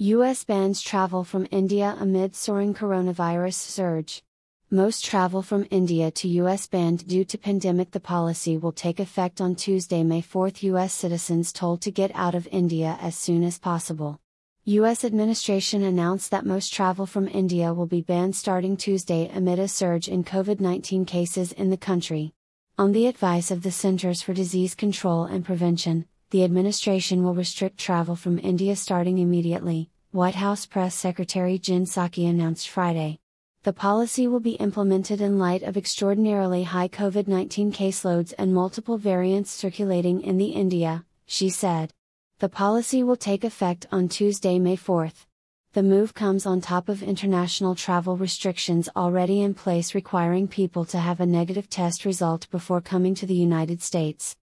U.S. bans travel from India amid soaring coronavirus surge. Most travel from India to US banned due to pandemic. The policy will take effect on Tuesday, May 4. US citizens told to get out of India as soon as possible. US administration announced that most travel from India will be banned starting Tuesday amid a surge in COVID-19 cases in the country. On the advice of the Centers for Disease Control and Prevention, the administration will restrict travel from India starting immediately, White House Press Secretary Jen Psaki announced Friday. The policy will be implemented in light of extraordinarily high COVID 19 caseloads and multiple variants circulating in the India, she said. The policy will take effect on Tuesday, May 4th. The move comes on top of international travel restrictions already in place requiring people to have a negative test result before coming to the United States.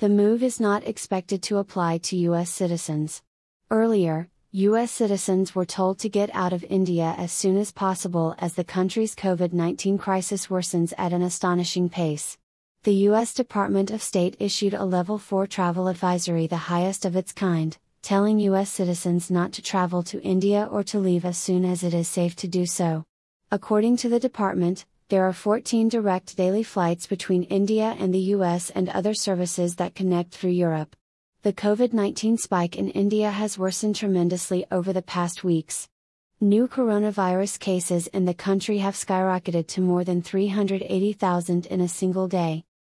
The move is not expected to apply to U.S. citizens. Earlier, U.S. citizens were told to get out of India as soon as possible as the country's COVID 19 crisis worsens at an astonishing pace. The U.S. Department of State issued a Level 4 travel advisory, the highest of its kind, telling U.S. citizens not to travel to India or to leave as soon as it is safe to do so. According to the department, there are 14 direct daily flights between India and the US and other services that connect through Europe. The COVID 19 spike in India has worsened tremendously over the past weeks. New coronavirus cases in the country have skyrocketed to more than 380,000 in a single day.